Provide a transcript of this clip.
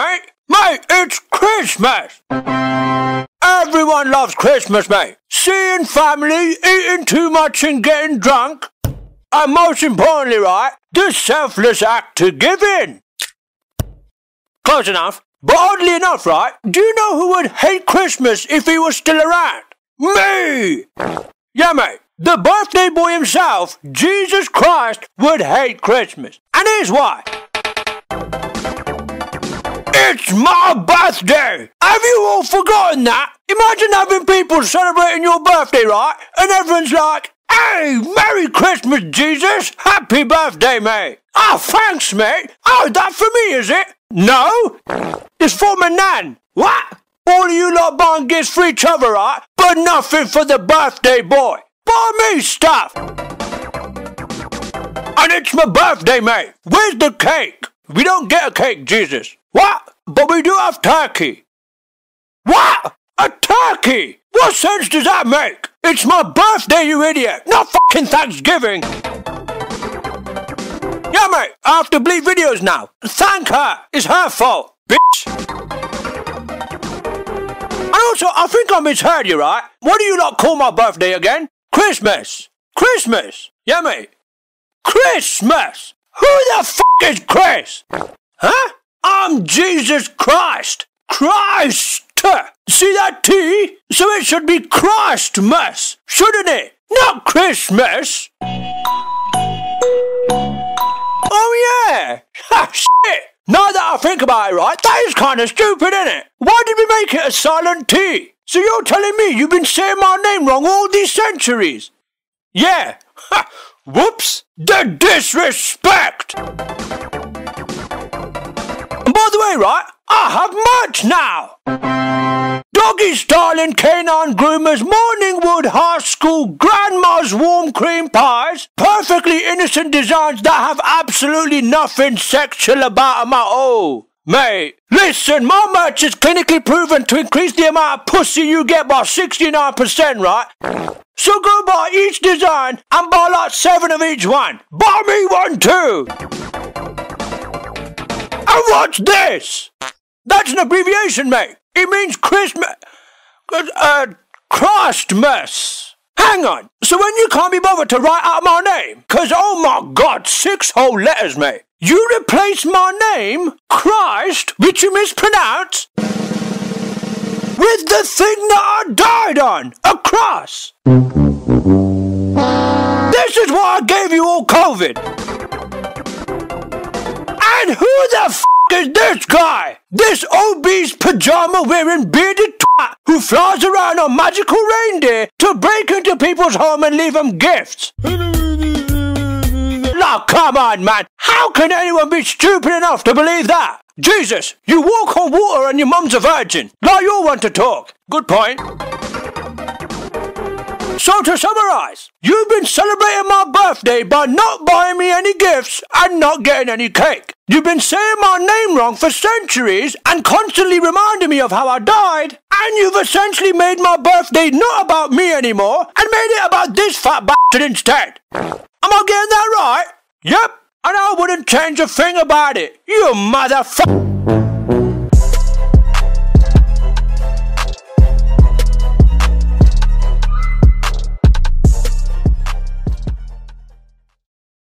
Mate? Mate, it's Christmas! Everyone loves Christmas, mate. Seeing family, eating too much and getting drunk. And most importantly, right, the selfless act of giving. Close enough. But oddly enough, right, do you know who would hate Christmas if he was still around? Me! Yeah, mate. The birthday boy himself, Jesus Christ, would hate Christmas. And here's why. It's my birthday! Have you all forgotten that? Imagine having people celebrating your birthday, right? And everyone's like, Hey, Merry Christmas, Jesus! Happy birthday, mate! Oh, thanks, mate! Oh, that for me, is it? No! It's for my nan! What? All of you lot buying gifts for each other, right? But nothing for the birthday boy! Buy me stuff! And it's my birthday, mate! Where's the cake? We don't get a cake, Jesus. What? But we do have turkey. What? A turkey? What sense does that make? It's my birthday, you idiot! Not fucking Thanksgiving! Yeah, mate, I have to bleep videos now. Thank her! It's her fault, bitch! And also, I think I misheard you, right? What do you lot call my birthday again? Christmas! Christmas! Yummy! Christmas! Who the fuck is Chris? Huh? I'm Jesus Christ! Christ! See that T? So it should be Christmas, shouldn't it? Not Christmas! Oh yeah! Ha shit! Now that I think about it right, that is kinda stupid, isn't it? Why did we make it a silent T? So you're telling me you've been saying my name wrong all these centuries? Yeah! Ha! Whoops! The disrespect! And by the way, right, I have merch now! Doggy Styling Canine Groomers Morningwood High School Grandma's Warm Cream Pies. Perfectly innocent designs that have absolutely nothing sexual about them at all. Mate, listen, my merch is clinically proven to increase the amount of pussy you get by 69%, right? So go buy each design and buy like seven of each one. Buy me one too! And what's this? That's an abbreviation, mate. It means Christmas. Uh, Christmas. Hang on. So when you can't be bothered to write out my name, cause oh my god, six whole letters, mate. You replace my name, Christ, which you mispronounce, with the thing that I died on, a cross. This is why I gave you all COVID. And who the f is this guy? This obese pajama wearing bearded who flies around on magical reindeer to break into people's home and leave them gifts. Now, come on, man. How can anyone be stupid enough to believe that? Jesus, you walk on water and your mum's a virgin. Now you want to talk. Good point. So to summarize, you've been celebrating my birthday by not buying me any gifts and not getting any cake. You've been saying my name wrong for centuries and constantly reminding me of how I died. And you've essentially made my birthday not about me anymore and made it about this fat bastard instead. Am I getting that right? Yep. And I wouldn't change a thing about it. You motherfucker.